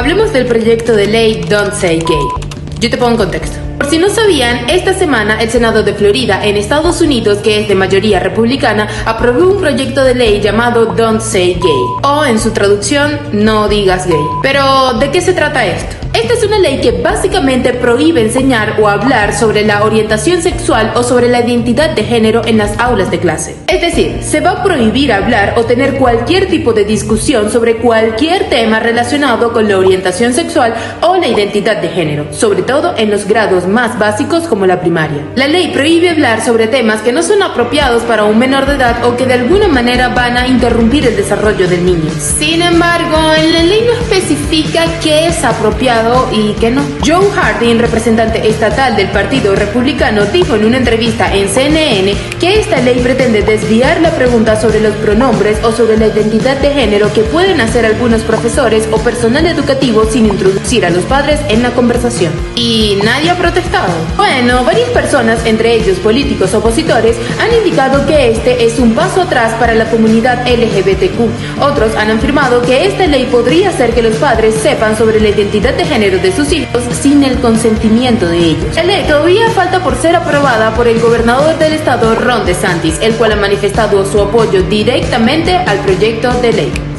Hablemos del proyecto de ley Don't Say Gay. Yo te pongo en contexto. Por si no sabían, esta semana el Senado de Florida en Estados Unidos, que es de mayoría republicana, aprobó un proyecto de ley llamado Don't Say Gay, o en su traducción, No digas gay. Pero, ¿de qué se trata esto? Esta es una ley que básicamente prohíbe enseñar o hablar sobre la orientación sexual o sobre la identidad de género en las aulas de clase. Es decir, se va a prohibir hablar o tener cualquier tipo de discusión sobre cualquier tema relacionado con la orientación sexual o la identidad de género, sobre todo en los grados más básicos como la primaria. La ley prohíbe hablar sobre temas que no son apropiados para un menor de edad o que de alguna manera van a interrumpir el desarrollo del niño. Sin embargo, en la ley no especifica qué es apropiado y que no. Joe Harding, representante estatal del Partido Republicano, dijo en una entrevista en CNN que esta ley pretende desviar la pregunta sobre los pronombres o sobre la identidad de género que pueden hacer algunos profesores o personal educativo sin introducir a los padres en la conversación. Y nadie ha protestado. Bueno, varias personas, entre ellos políticos opositores, han indicado que este es un paso atrás para la comunidad LGBTQ. Otros han afirmado que esta ley podría hacer que los padres sepan sobre la identidad de género de sus hijos sin el consentimiento de ellos. La ley todavía falta por ser aprobada por el gobernador del estado Ron DeSantis, el cual ha manifestado su apoyo directamente al proyecto de ley.